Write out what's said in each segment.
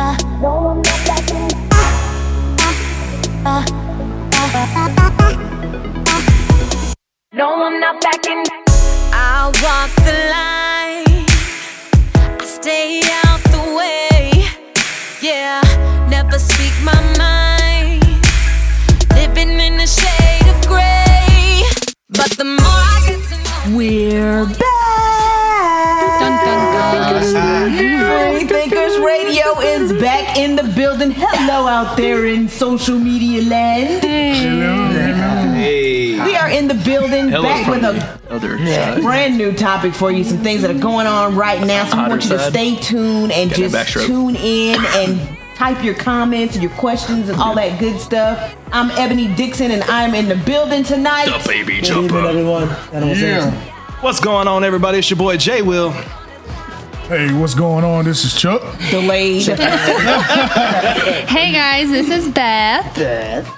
No, I'm not backing. I'll walk the line. I stay out the way. Yeah, never speak my mind. Living in the shade of gray. But the more I get to know, We're back. Free Thinkers Radio is back in the building. Hello out there in social media land. We are in the building Hello back from with the a other side. brand new topic for you. Some things that are going on right now. So we want you to side. stay tuned and Getting a just backstroke. tune in and type your comments and your questions and all that good stuff. I'm Ebony Dixon and I'm in the building tonight. The baby Good evening, jumper. everyone. Yeah. What's going on, everybody? It's your boy Jay Will. Hey, what's going on? This is Chuck. Delayed. Hey guys, this is Beth. Beth.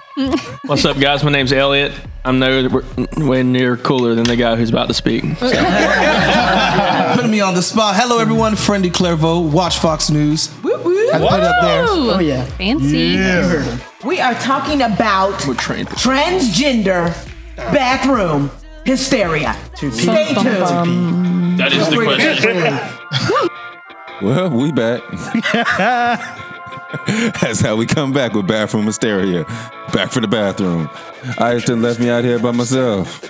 what's up, guys? My name's Elliot. I'm no way near cooler than the guy who's about to speak. So, Putting me on the spot. Hello, everyone. Fraendy Clervaud. Watch Fox News. Had to put it up there. Oh yeah. fancy. Yeah. we are talking about we're trained. for- transgender bathroom hysteria. Stay tuned. That is the question. Well, we back. That's how we come back with bathroom hysteria. Back for the bathroom. I just left me out here by myself.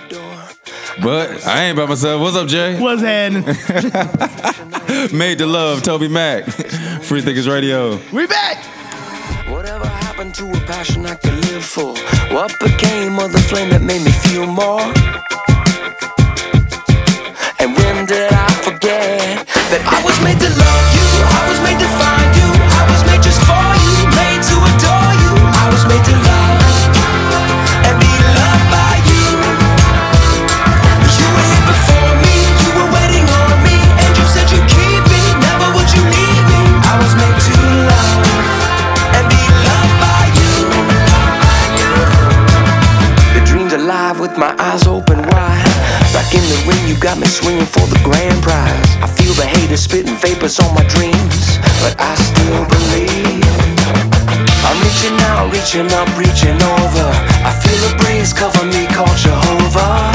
But I ain't by myself. What's up, Jay? What's happening? Made to love, Toby Mac. Free Thinkers Radio. we back. Whatever happened to a passion I could live for? What became of the flame that made me feel more? That I was made to love you? I was made to find you. I was made just for you, made to adore you. I was made to love and be loved by you. You were here me, you were waiting on me, and you said you'd keep me. Never would you leave me. I was made to love and be loved by you. The dreams alive with my eyes in the ring, you got me swinging for the grand prize. I feel the haters spitting vapors on my dreams, but I still believe. I'm reaching out, reaching up, reaching over. I feel a breeze cover me, called Jehovah.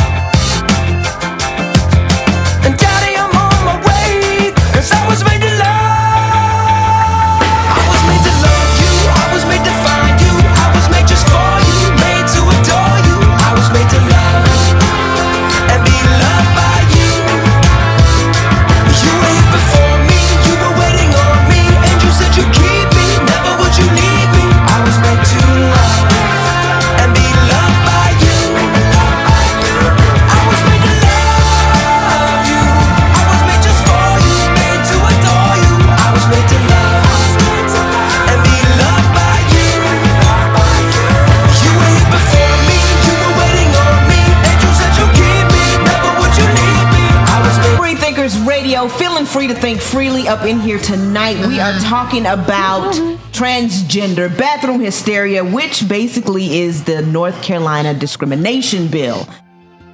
Up in here tonight. We are talking about transgender bathroom hysteria, which basically is the North Carolina discrimination bill.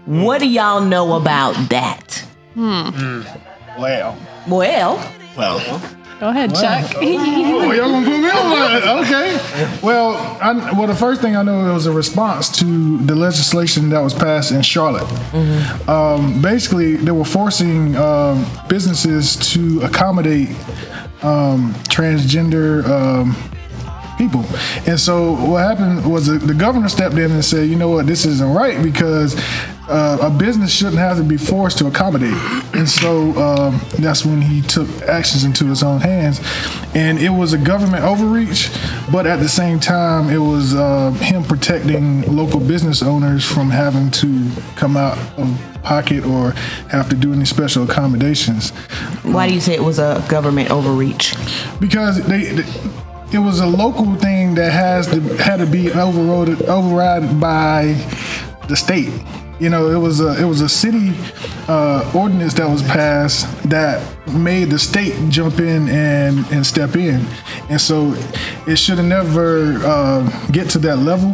What do y'all know about that? Hmm. Well. Well, Well, Go ahead, Chuck. Oh, y'all gonna put me on? Okay. Well, I, well, the first thing I know it was a response to the legislation that was passed in Charlotte. Um, basically, they were forcing um, businesses to accommodate um, transgender um, people. And so what happened was the, the governor stepped in and said, you know what, this isn't right because uh, a business shouldn't have to be forced to accommodate. And so um, that's when he took actions into his own hands. And it was a government overreach, but at the same time, it was uh, him protecting local business owners from having to come out of pocket or have to do any special accommodations. Why do you say it was a government overreach? Because they. It was a local thing that has to had to be overrode overridden by the state. You know, it was a it was a city uh, ordinance that was passed that made the state jump in and and step in, and so it should have never uh, get to that level.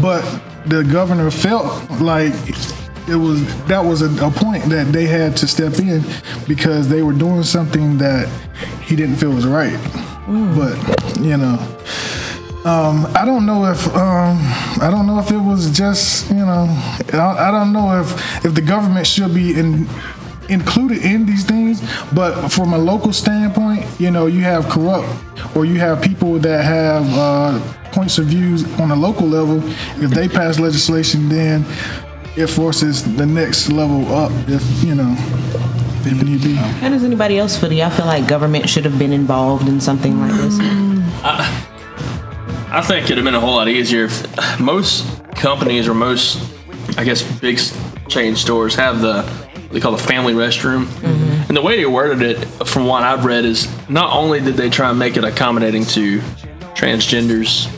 But the governor felt like it was that was a, a point that they had to step in because they were doing something that he didn't feel was right. But you know, um, I don't know if um, I don't know if it was just you know I, I don't know if if the government should be in included in these things but from a local standpoint you know you have corrupt or you have people that have uh, points of views on a local level if they pass legislation then it forces the next level up if you know if need be How does anybody else feel? Do y'all feel like government should have been involved in something like this? I think it'd have been a whole lot easier if most companies or most, I guess, big chain stores have the what they call the family restroom. Mm-hmm. And the way they worded it, from what I've read, is not only did they try and make it accommodating to transgenders,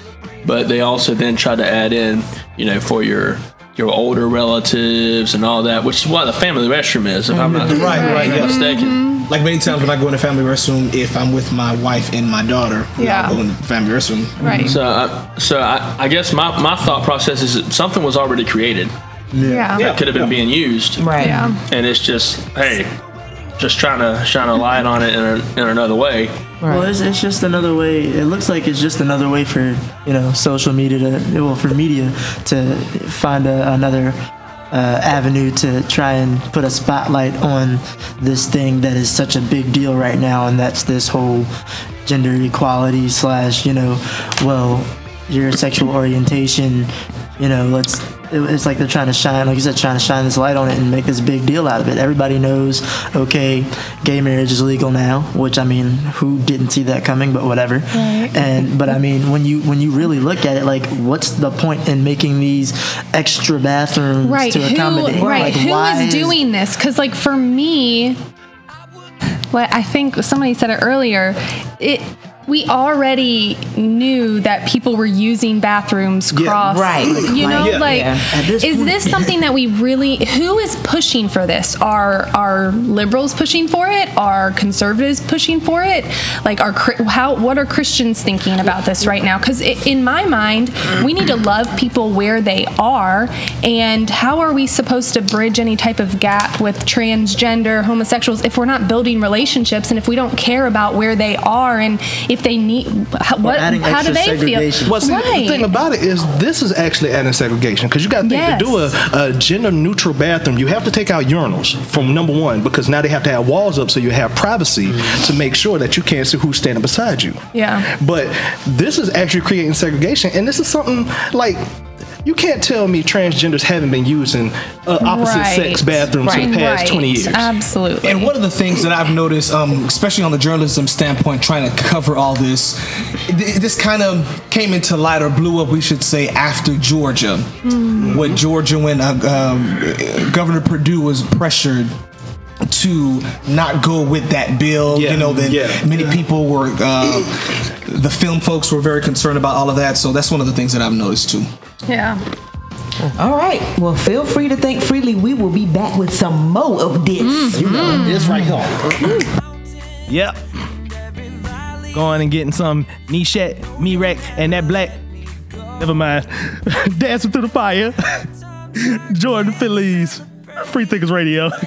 but they also then tried to add in, you know, for your your older relatives and all that, which is what the family restroom is, if I'm not mm-hmm. Right, right, yeah. mistaken. Mm-hmm. Like many times when I go in the family restroom, if I'm with my wife and my daughter, Yeah. I'll go in the family restroom. Right. So, I, so I, I guess my, my thought process is that something was already created Yeah. that could have been being used, Right. Yeah. and it's just hey, just trying to shine a light on it in, a, in another way. Well, it's, it's just another way. It looks like it's just another way for you know social media to well for media to find a, another uh, avenue to try and put a spotlight on this thing that is such a big deal right now, and that's this whole gender equality slash you know well your sexual orientation. You know, let's. It- It's like they're trying to shine, like you said, trying to shine this light on it and make this big deal out of it. Everybody knows, okay, gay marriage is legal now, which I mean, who didn't see that coming? But whatever. And but I mean, when you when you really look at it, like, what's the point in making these extra bathrooms right to who accommodate? right Like, who why is doing this because like for me what i think somebody said it earlier it we already knew that people were using bathrooms cross right. you know Like, yeah. like Yeah. This is point- this something that we really who is pushing for this are are liberals pushing for it are conservatives pushing for it like are how what are christians thinking about this right now because in my mind we need to love people where they are and how are we supposed to bridge any type of gap with transgender homosexuals if we're not building relationships and if we don't care about where they are and if they need how, what adding how do extra they feel segregation. Well, see, right the thing about it is this is actually adding segregation because you got to think Yes. to do a, a gender neutral bathroom, you have to take out urinals from number one because now they have to have walls up so you have privacy to make sure that you can't see who's standing beside you. yeah But this is actually creating segregation, and this is something like. You can't tell me transgenders haven't been using uh, opposite sex Right. bathrooms for the past Right. 20 years. absolutely And one of the things that I've noticed, um, especially on the journalism standpoint, trying to cover all this, th- this kind of came into light or blew up, we should say, after Georgia. When Georgia, when uh, um, Governor Perdue was pressured to not go with that bill, Yeah. you know, then Yeah. many people were, uh, the film folks were very concerned about all of that. So that's one of the things that I've noticed too. yeah All right. Well, feel free to think freely. We will be back with some more of this. You know, this right here. Yep. Going and getting some Nishat, Mirek, and that black. Never mind. Dancing through the fire. Jordan Feliz. Free Thinkers Radio.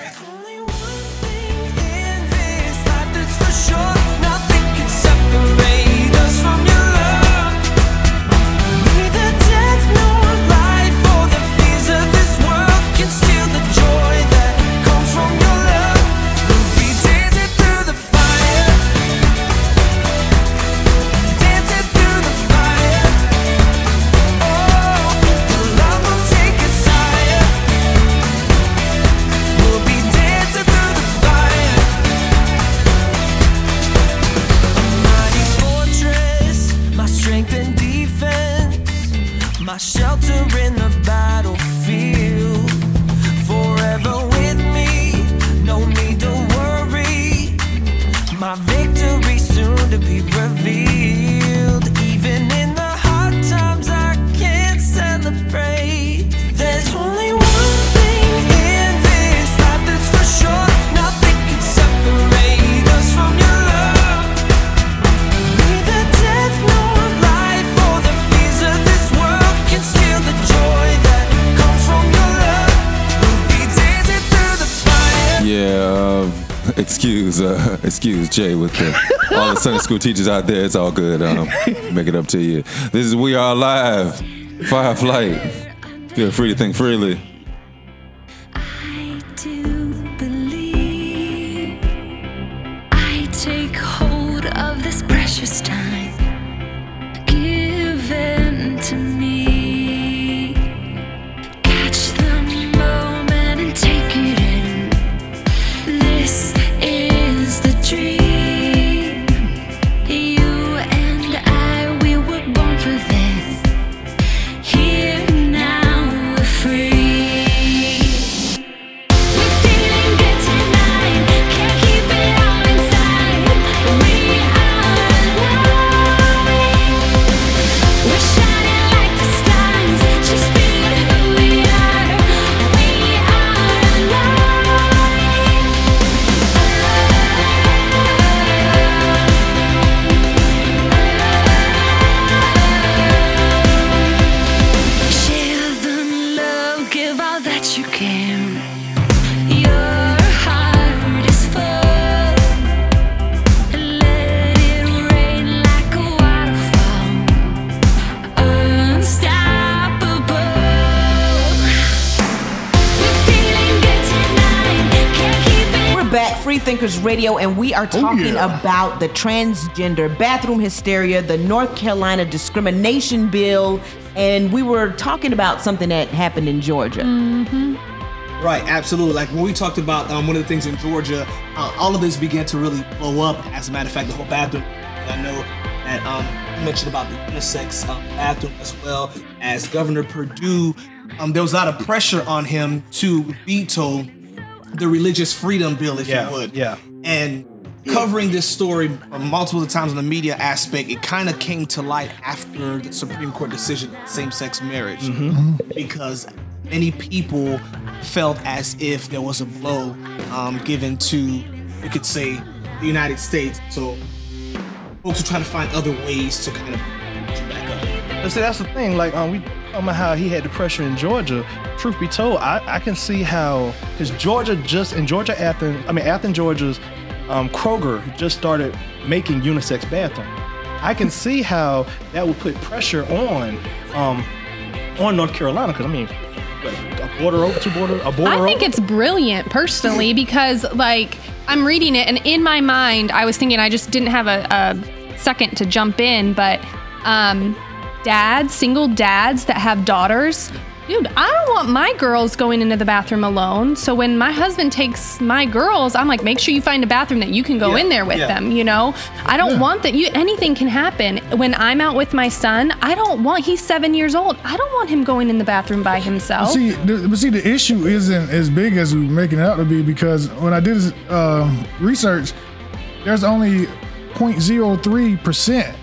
With the, all the Sunday school teachers out there. It's all good. Um, make it up to you. This is We Are Live, Fireflight. Feel free to think freely. Radio, and we are talking yeah. about the transgender bathroom hysteria, the North Carolina discrimination bill, and we were talking about something that happened in Georgia. Right, absolutely. Like when we talked about um, one of the things in Georgia, uh, all of this began to really blow up. As a matter of fact, the whole bathroom. I know that um, you mentioned about the unisex um, bathroom as well as Governor Perdue. Um, there was a lot of pressure on him to veto the religious freedom bill, if Yeah, you would. yeah. And covering this story multiple times in the media aspect, it kind of came to light after the Supreme Court decision on same-sex marriage, Mm-hmm. because many people felt as if there was a blow um, given to, you could say, the United States. So folks are trying to find other ways to kind of back up. But see, that's the thing. Like, um, we talking about how he had the pressure in Georgia. Truth be told, I, I can see how because Georgia just in Georgia, Athens. I mean, Athens, Georgia's um, Kroger just started making unisex bathroom. I can see how that would put pressure on um, on North Carolina. Because I mean, a border over, two border, a border I think over. it's brilliant personally because like I'm reading it and in my mind I was thinking I just didn't have a, a second to jump in, but um, dads, single dads that have daughters. Dude, I don't want my girls going into the bathroom alone. So when my husband takes my girls, I'm like, make sure you find a bathroom that you can go Yeah, in there with yeah. them. You know, I don't want that. You anything can happen. When I'm out with my son, I don't want. He's seven years old. I don't want him going in the bathroom by himself. See, the, but see, the issue isn't as big as we're making it out to be because when I did this um, research, there's only 0.03 percent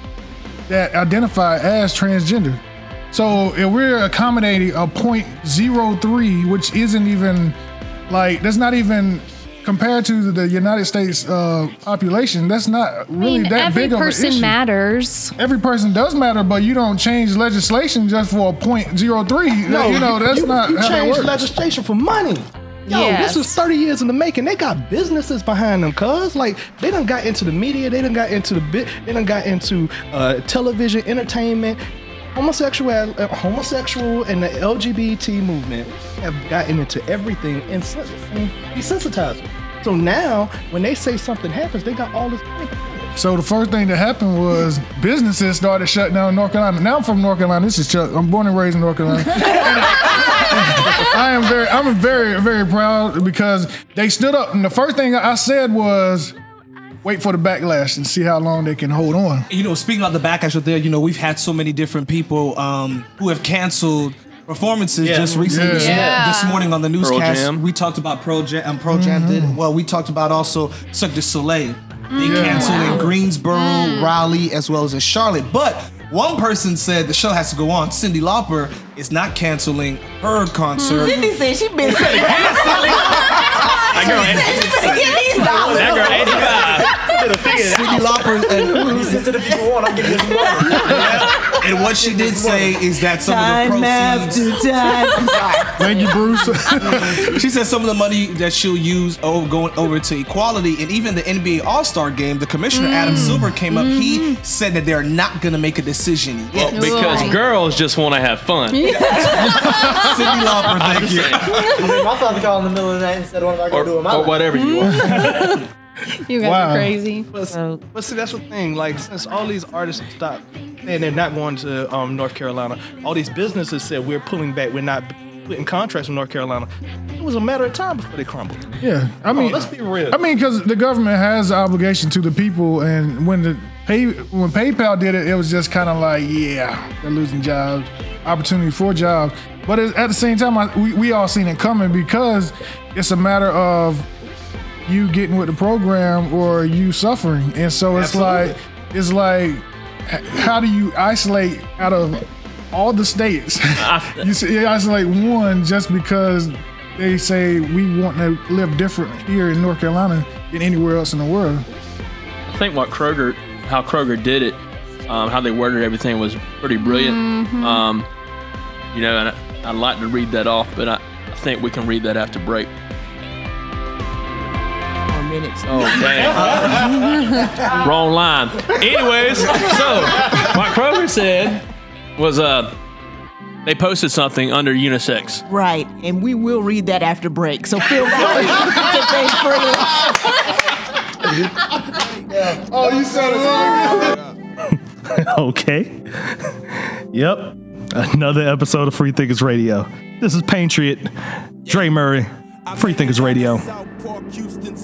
that identify as transgender. So if we're accommodating a 0.03, which isn't even like that's not even compared to the United States uh, population, that's not really I mean, that big of an issue. Every person issue. matters. Every person does matter, but you don't change legislation just for a 0.03. No, you know that's you, not you how that works. legislation for money. Yo, Yes. this is 30 years in the making. They got businesses behind them, cuz. Like, they done got into the media, they done got into the bit, they done got into uh, television, entertainment. Homosexual, uh, homosexual, and the LGBT movement have gotten into everything and, sen- and desensitized them. So now, when they say something happens, they got all this. So the first thing that happened was businesses started shutting down in North Carolina. Now I'm from North Carolina. This is Chuck. I'm born and raised in North Carolina. I am very, I'm very, very proud because they stood up. And the first thing I said was, wait for the backlash and see how long they can hold on. You know, speaking of the backlash out there, you know, we've had so many different people um, who have canceled performances Yeah. just recently. Yeah. This, Yeah. this morning on the newscast, we talked about Pearl Jam. Um, Pearl Jam did well. We talked about also Cirque du Soleil. They Yeah. canceled in Greensboro, Raleigh, as well as in Charlotte. But one person said the show has to go on. Cyndi Lauper is not canceling her concert. Cyndi said she been saying that That girl, Get these dollars. that girl, 85. Cyndi Lauper and, Sensitive people want, I'm getting this money. And what she did say is that some Time of the after proceeds. time. Thank you, Bruce. she said some of the money that she'll use oh, going over to equality, and even the NBA All Star game, the commissioner Adam mm. Silver came up. He mm-hmm. said that they're not going to make a decision yet. Well, because girls just want to have fun. Cyndi Lauper, I'm thank just you. saying. My father called in the middle of the night and said, "What am I Or, gonna do with my or life?" whatever you want. You guys Wow. are crazy. But, but see, that's the thing. Like, since all these artists stopped and they're not going to um, North Carolina, all these businesses said we're pulling back. We're not putting contracts with North Carolina. It was a matter of time before they crumbled. Yeah, I mean, let's be real. I mean, because the government has an obligation to the people, and when the pay when PayPal did it, it was just kind of like, yeah, they're losing jobs, opportunity for jobs. But at the same time, I, we we all seen it coming because it's a matter of you getting with the program or you suffering, and so it's like it's like how do you isolate out of all the states? you, s- you isolate one just because they say we want to live different here in North Carolina than anywhere else in the world. I think what Kroger, how Kroger did it, um, how they worded everything was pretty brilliant. Um, you know, and I, I'd like to read that off, but I, I think we can read that after break. Four minutes. Oh, damn. Wrong line. Anyways, so what Kroger said was uh, they posted something under unisex. Right, and we will read that after break. So feel free to think freely. Oh, you said it. okay. Yep. Another episode of Free Thinkers Radio. This is Patriot, Dre Murray, Free Thinkers Radio.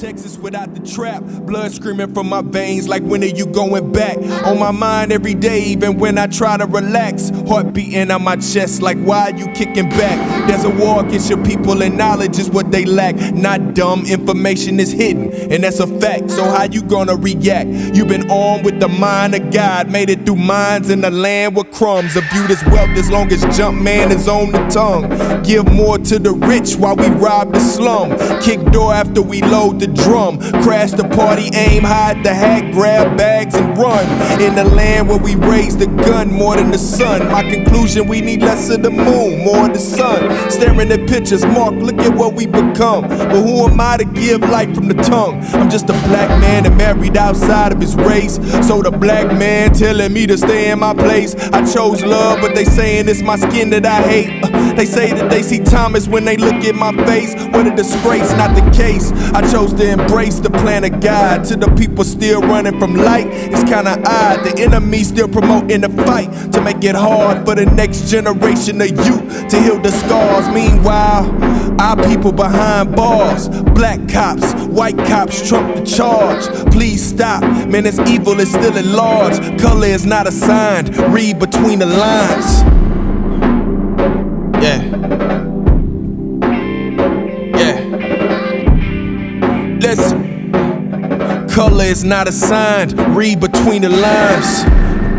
Texas without the trap. Blood screaming from my veins like when are you going back? On my mind every day, even when I try to relax. Heart beating on my chest like why are you kicking back? There's a war against your people and knowledge is what they lack. Not dumb, information is hidden, and that's a fact. So how you gonna react? You've been armed with the mind of God, made it through mines in the land with crumbs. Abuse this wealth as long as jump man is on the tongue. Give more to the rich while we rob the slum. Kick door after we load the drum. Crash the party, aim, hide the hat, grab bags and run. In the land where we raise the gun more than the sun. My conclusion, we need less of the moon, more of the sun. Staring at pictures, Mark, look at what we become. But who am I to give light from the tongue? I'm just a black man that married outside of his race. So the black man telling me to stay in my place. I chose love, but they saying it's my skin that I hate. Uh, they say that they see Thomas when they look at my face. What a disgrace, not the case. I chose to embrace the plan of God. To the people still running from light, it's kinda odd. The enemy still promoting the fight to make it hard for the next generation of youth to heal the scars. Meanwhile, our people behind bars, black cops, white cops trump the charge. Please stop, man, this evil is still at large. Color is not assigned, read between the lines. Yeah. Color is not assigned, read between the lines.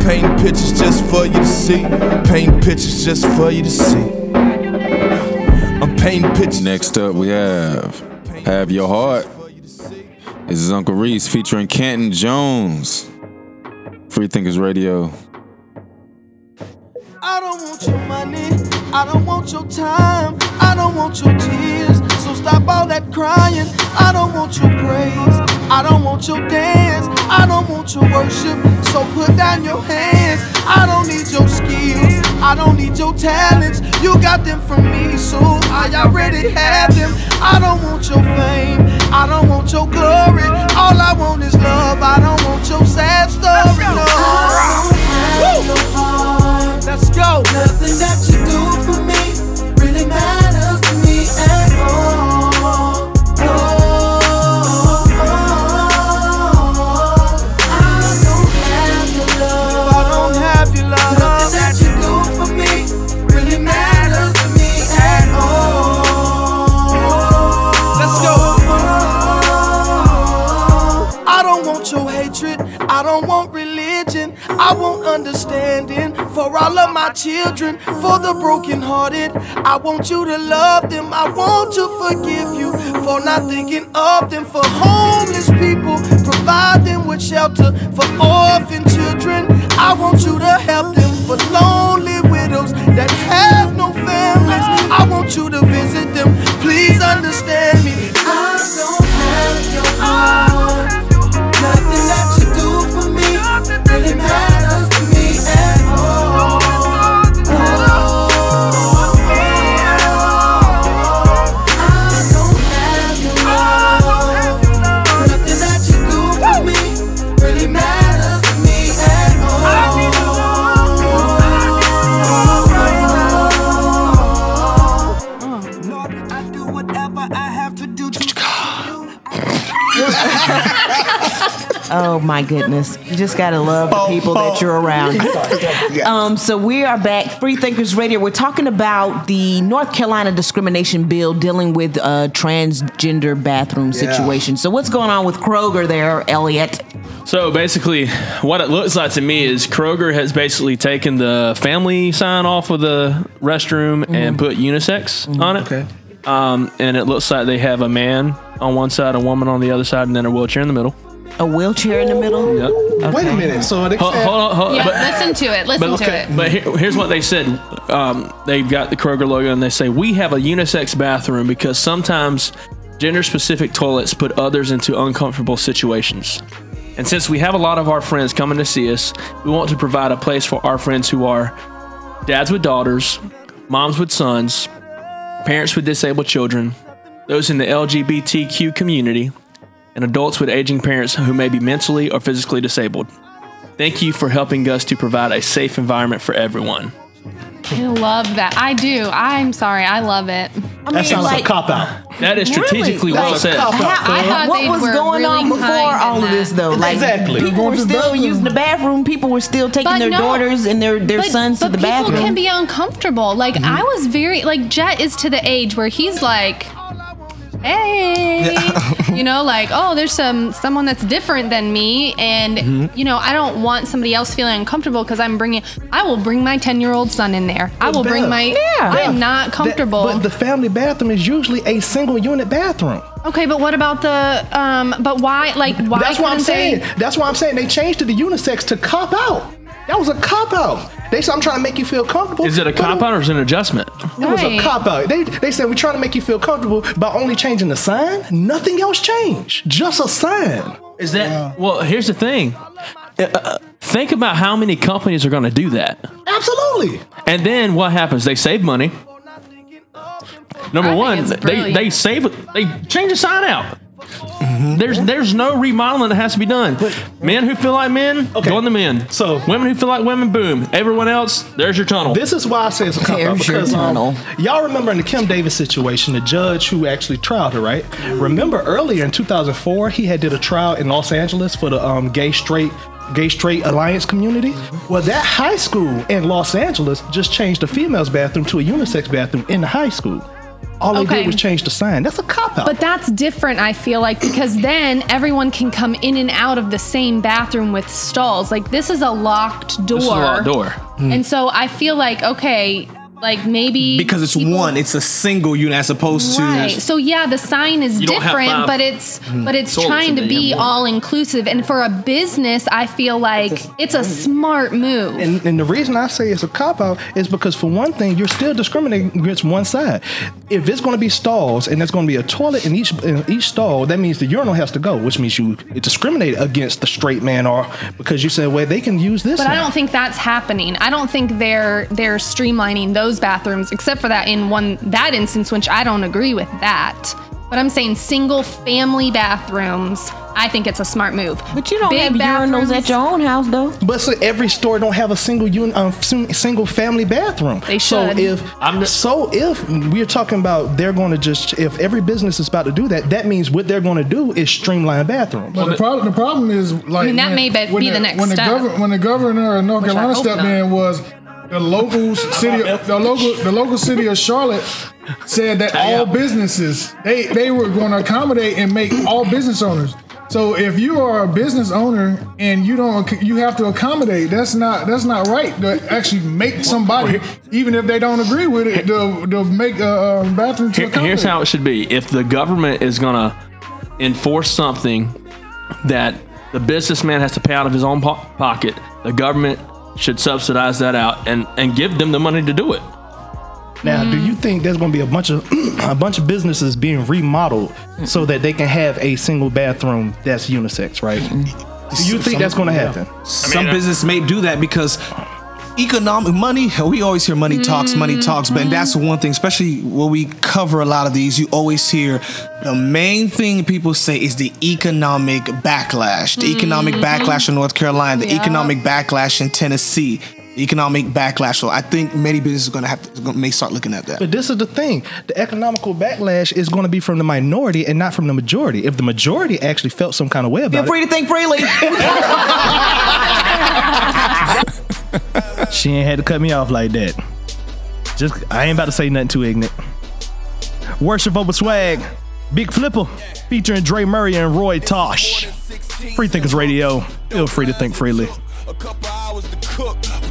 Paint pictures just for you to see. Paint pictures just for you to see. I'm painting pictures. Next up, we have Have Your Heart. This is Uncle Reece featuring Canton Jones. Free Thinkers Radio. I don't want your money, I don't want your time, I don't want your tears. So stop all that crying. I don't want your praise, I don't want your dance, I don't want your worship. So put down your hands. I don't need your skills, I don't need your talents. You got them from me, so I already have them. I don't want your fame, I don't want your glory. All I want is love, I don't want your sad story. No. Let's go. Nothing that you do for me I want understanding for all of my children, for the brokenhearted. I want you to love them. I want to forgive you for not thinking of them. For homeless people, provide them with shelter. For orphan children, I want you to help them. For lonely widows that have no families, I want you to visit them. Please understand me. I don't have your heart. Nothing that you do for me really matters. My goodness. You just gotta love the people that you're around. Um, so we are back, Free Thinkers Radio. We're talking about the North Carolina discrimination bill dealing with uh, transgender bathroom Yeah. situation. So what's going on with Kroger there, Elliot? So basically, what it looks like to me is Kroger has basically taken the family sign off of the restroom and put unisex on it. Okay. Um, and it looks like they have a man on one side, a woman on the other side, and then a wheelchair in the middle. A wheelchair in the middle? Yep. Wait a minute. So they Hold, said- hold on, hold, Yeah, but- listen to it. Listen but, to it. But here, here's what they said. Um, they've got the Kroger logo, and they say we have a unisex bathroom because sometimes gender-specific toilets put others into uncomfortable situations. And since we have a lot of our friends coming to see us, we want to provide a place for our friends who are dads with daughters, moms with sons, parents with disabled children, those in the LGBTQ community, and adults with aging parents who may be mentally or physically disabled. Thank you for helping us to provide a safe environment for everyone. I love that. I do. I'm sorry. I love it. I That sounds like a cop out. That is strategically well Like, said. how- I thought what they was were going on before all of this, though? Like, Exactly. people were still using the bathroom. People were still taking But their no. daughters and their, their But- sons to the bathroom. but people can be uncomfortable. Like I mm-hmm. was very like Jet is to the age where he's like, hey, you know, like oh, there's some someone that's different than me, and Mm-hmm. you know, I don't want somebody else feeling uncomfortable because I'm bringing. I will bring my ten year old son in there. I will bring my. Bev, I'm not that- comfortable. but the family bathroom is usually a single unit bathroom. okay, but what about the um? But why? Like why? That's what I'm couldn't they- saying. That's why I'm saying they changed to the unisex to cop out. That was a cop out. They said I'm trying to make you feel comfortable. Is it a cop out or is it an adjustment? It was a Right. cop out. They they said we're trying to make you feel comfortable by only changing the sign. Nothing else changed. Just a sign. Is that well? Here's the thing. Uh, uh, think about how many companies are going to do that, Absolutely. and then what happens? They save money. Number I think one, it's they brilliant. they save. They change the sign out. There's there's no remodeling that has to be done. men who feel like men, go in the men. So- women who feel like women, boom. Everyone else, there's your tunnel. This is why I say it's a cop out There's your because um, y'all remember in the Kim Davis situation, the judge who actually trialed her, right? Remember earlier in 2004, he had did a trial in Los Angeles for the um, gay straight gay straight alliance community. Well, that high school in Los Angeles just changed the females bathroom to a unisex bathroom in the high school. All they Okay. did was change the sign. That's a cop out. But that's different, I feel like, because then everyone can come in and out of the same bathroom with stalls. Like this is a locked door. This is a locked door. And so I feel like, okay, like maybe because it's people- one, it's a single unit as opposed Right. to. So yeah, the sign is You don't have different, but it's hmm. but it's toilets trying to be all inclusive. And for a business, I feel like it's a smart move. And, and the reason I say it's a cop out is because, for one thing, you're still discriminating against one side. If it's going to be stalls and there's going to be a toilet in each in each stall, that means the urinal has to go, which means you discriminate against the straight man, or because you said, well, they can use this. But I don't think that's happening. I don't think they're they're streamlining those bathrooms, except for that in one that instance, which I don't agree with that. But I'm saying single family bathrooms. I think it's a smart move. but you don't Big have urinals bathrooms- at your own house, though. But so every store don't have a single un, um, single family bathroom. They So should. if I'm the- so, if we're talking about they're going to just if every business is about to do that, that means what they're going to do is streamline bathrooms. But the problem, the problem is like I mean, that when- may be- when be the next when step. The governor, when the governor of North Which Carolina stepped not. in was the local city, of- the local, the local city of Charlotte said that all businesses they they were going to accommodate and make all business owners. So if you are a business owner and you don't, you have to accommodate. That's not that's not right to actually make somebody, even if they don't agree with it, to, to make a, a bathroom to accommodate. here's how it should be. If the government is going to enforce something that the businessman has to pay out of his own po- pocket, the government should subsidize that out and, and give them the money to do it. Now, do you think there's going to be a bunch of a bunch of businesses being remodeled so that they can have a single bathroom that's unisex, right? Do you think that's going to happen? Some business may do that because economic money. We always hear money talks, money talks, but that's one thing. Especially when we cover a lot of these, you always hear the main thing people say is the economic backlash. The economic mm-hmm. backlash in North Carolina, the economic backlash in Tennessee, economic backlash. So I think many businesses are going to have to may start looking at that. But this is the thing: the economical backlash is going to be from the minority and not from the majority. If the majority actually felt some kind of way about it, Feel it, free to think freely. She ain't had to cut me off like that. Just I ain't about to say nothing too ignorant. Worship over swag. Big Flipper featuring Dre Murray and Roy Tosh. Free Thinkers Radio. Feel free to think freely.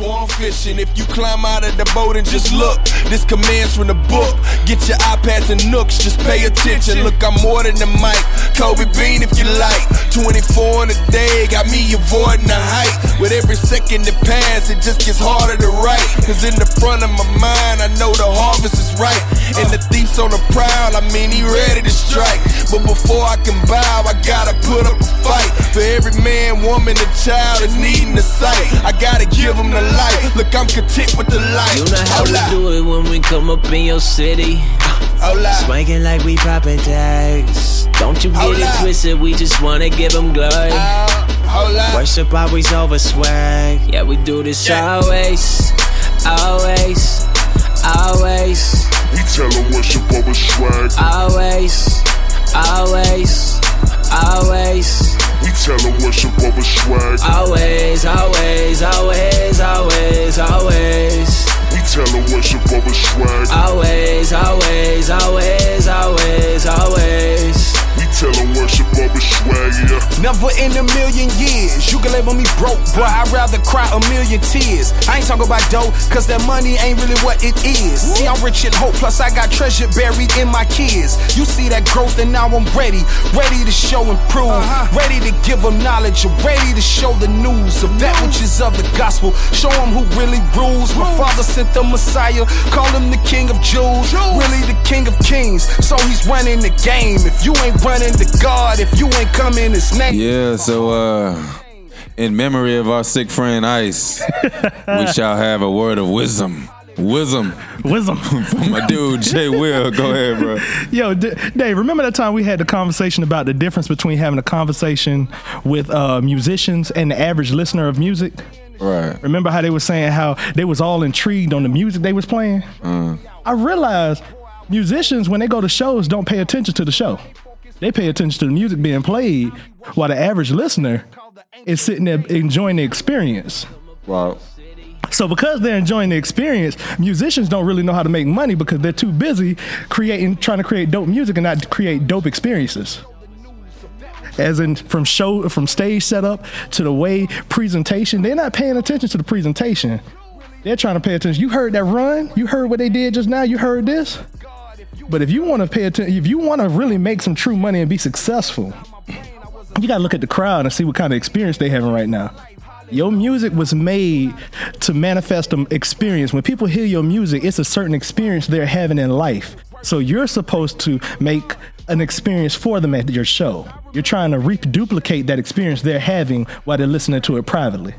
Fishing. If you climb out of the boat and just look, this commands from the book. Get your iPads and nooks, just pay attention. Look, I'm more than the mic. Kobe Bean if you like. 24 in a day, got me avoiding the height. With every second that pass, it just gets harder to write. Cause in the front of my mind, I know the harvest is right. And the thief's on the prowl, I mean, he ready to strike. But before I can bow, I gotta put up a fight. For every man, woman, and child is needing the sight. I gotta give them the light. Look, I'm content with the light. You know how Hold we do it when we come up in your city. Uh, Swanking like we poppin' tags. Don't you get it twisted, we just wanna give them glory. Uh, worship always over swag. Yeah, we do this always, always, always. We tell them worship over swag. Always, always, always. We tell them worship over swag. Always, always, always, always, always. We tell them worship over swag. Always, always, always, always, always. We tell them worship over swag, yeah. Never in a million years. You can label me broke, but I'd rather cry a million tears. I ain't talking about dough, cause that money ain't really what it is. See, I'm rich in hope, plus I got treasure buried in my kids. You see that growth, and now I'm ready. Ready to show and prove. Uh-huh. Ready to give them knowledge. Ready to show the news of that which is of the gospel. Show them who really rules. My father sent the Messiah, call him the King of Jews. Really the King of Kings. So he's running the game. If you ain't running to God, if you ain't coming his name. Yeah, so uh in memory of our sick friend Ice, we shall have a word of wisdom. Wisdom. Wisdom. From my dude, Jay Will. Go ahead, bro. Yo, D- Dave, remember that time we had the conversation about the difference between having a conversation with uh, musicians and the average listener of music? Right. Remember how they were saying how they was all intrigued on the music they was playing? Uh, I realized musicians when they go to shows don't pay attention to the show. They pay attention to the music being played, while the average listener is sitting there enjoying the experience. Wow. So because they're enjoying the experience, musicians don't really know how to make money because they're too busy creating, trying to create dope music and not create dope experiences. As in from show, from stage setup to the way presentation, they're not paying attention to the presentation. They're trying to pay attention. You heard that run? You heard what they did just now? You heard this? But if you want to pay attention, if you want to really make some true money and be successful, you got to look at the crowd and see what kind of experience they having right now. Your music was made to manifest an experience. When people hear your music, it's a certain experience they're having in life. So you're supposed to make an experience for them at your show. You're trying to reduplicate that experience they're having while they're listening to it privately.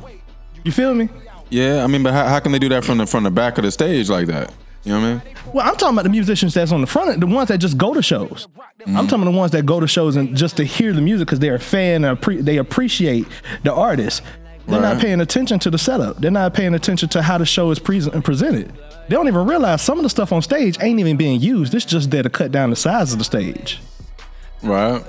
You feel me? Yeah, I mean, but how, how can they do that from the from the back of the stage like that? You know what I mean? Well, I'm talking about the musicians that's on the front, the ones that just go to shows. Mm-hmm. I'm talking about the ones that go to shows and just to hear the music because they're a fan, and appre- they appreciate the artist. They're not paying attention to the setup. They're not paying attention to how the show is and presented. They don't even realize some of the stuff on stage ain't even being used. It's just there to cut down the size of the stage. Right.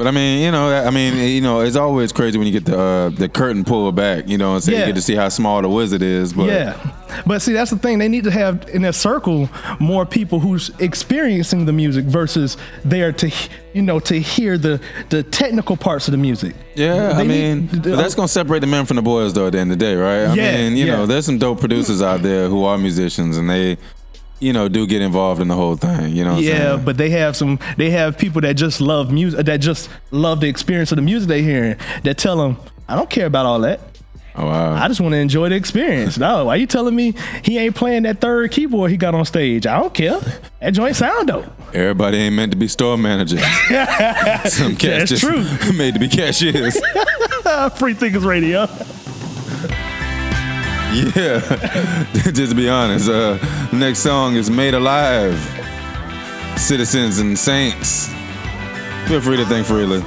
But I mean, you know, I mean, you know, it's always crazy when you get the uh, the curtain pulled back, you know, and so Yeah. you get to see how small the wizard is. But yeah, but see, that's the thing. They need to have in their circle more people who's experiencing the music versus there to, you know, to hear the the technical parts of the music. Yeah, I mean, need- but that's gonna separate the men from the boys, though. At the end of the day, right? I Yeah, mean, you yeah. know, there's some dope producers out there who are musicians, and they, you know, do get involved in the whole thing. You know, what I'm yeah, but they have some. They have people that just love music. That just love the experience of the music they hearing. That tell them, I don't care about all that. Oh wow. I just want to enjoy the experience. No, why you telling me he ain't playing that third keyboard he got on stage? I don't care. That joint sound dope. Everybody ain't meant to be store managers. Some cats That's just true. made to be cashiers. Free Thinkers Radio. Yeah. Just to be honest, uh, next song is Made Alive. Citizens and Saints. Feel free to think freely.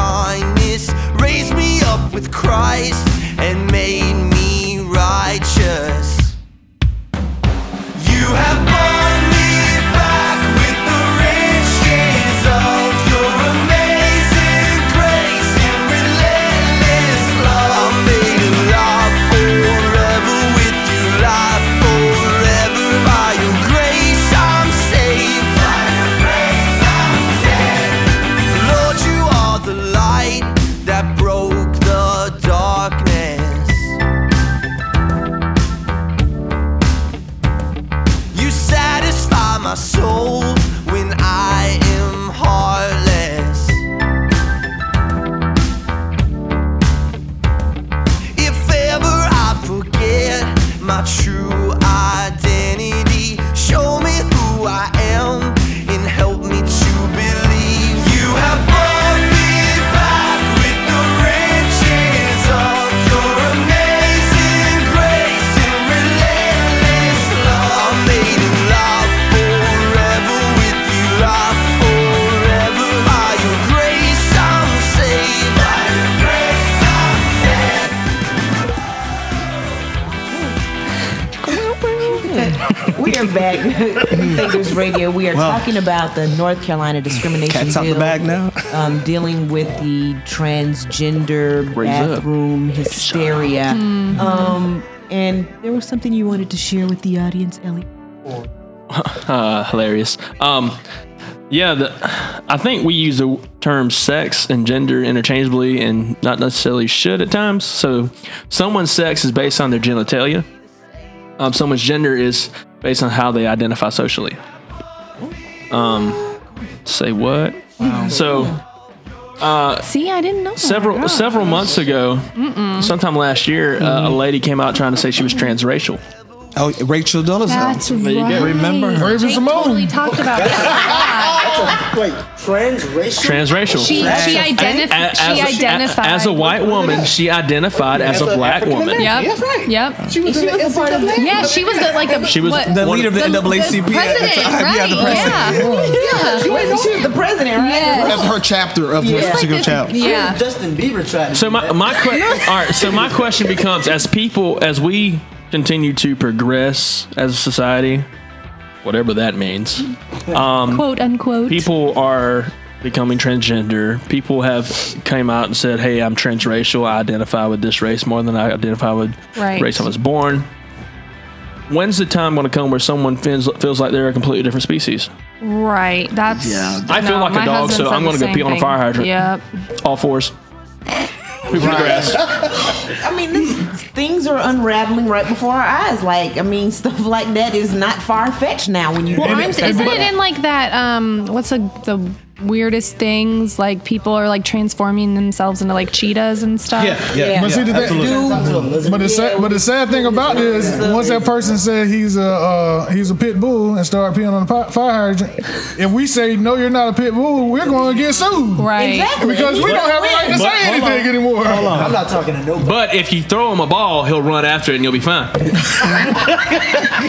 Kindness, raised me up with Christ and made me righteous. You have brought are back. Thinkers Radio. We are Wow. talking about the North Carolina discrimination Cat's out the bill, bag now. Um, dealing with the transgender Raise up. bathroom hysteria. Um, and there was something you wanted to share with the audience, Ellie. uh, hilarious. Um, yeah, the, I think we use the term sex and gender interchangeably and not necessarily should at times. So, someone's sex is based on their genitalia. Um, someone's gender is based on how they identify socially. Um, say what? So, uh, See, I didn't know. several Oh, several months ago, Mm-mm. sometime last year, uh, a lady came out trying to say she was transracial. Oh, Rachel Dolezal. That's There you go. right. Remember her. Raven Jake Simone. totally talked about that. Wait, transracial? Transracial. She, she, identif- A- she a- identified. as a white woman, she identified as a black woman. Yep. That's right. Yep. She was, in the NCAA. Yeah, she was the like the She was what, the leader of the, the- NAACP the president, right? Yeah, the president. Yeah. She was, she was the president, right? Yes. Of her chapter of Yeah. this It's like particular this- chapter. Yeah. Justin Bieber tried to So my that. my que- all right. So my question becomes: as people, as we continue to progress as a society, whatever that means, um, Quote unquote. people are becoming transgender. People have came out and said, "Hey, I'm transracial. I identify with this race more than I identify with Right. the race I was born." When's the time going to come where someone feels feels like they're a completely different species? Right. That's. Yeah. I feel No, like a dog, so I'm gonna go same pee on a fire hydrant. Yep. All fours. I mean, this, things are unraveling right before our eyes. Like, I mean, stuff like that is not far fetched now. When you Well, think I'm, about isn't it. it in like that? Um, what's the the weirdest things? Like people are like transforming themselves into like cheetahs and stuff. Yeah. yeah. But see the thing, Absolutely. but the sad, but the sad thing about this, once that person said he's a uh, he's a pit bull and start peeing on the pi- fire hydrant, if we say no, you're not a pit bull, we're going to get sued. Right. Exactly. Because we don't have a right to But- say hold on. anything anymore. I'm not talking to nobody. But if you throw him a ball, he'll run after it and you'll be fine.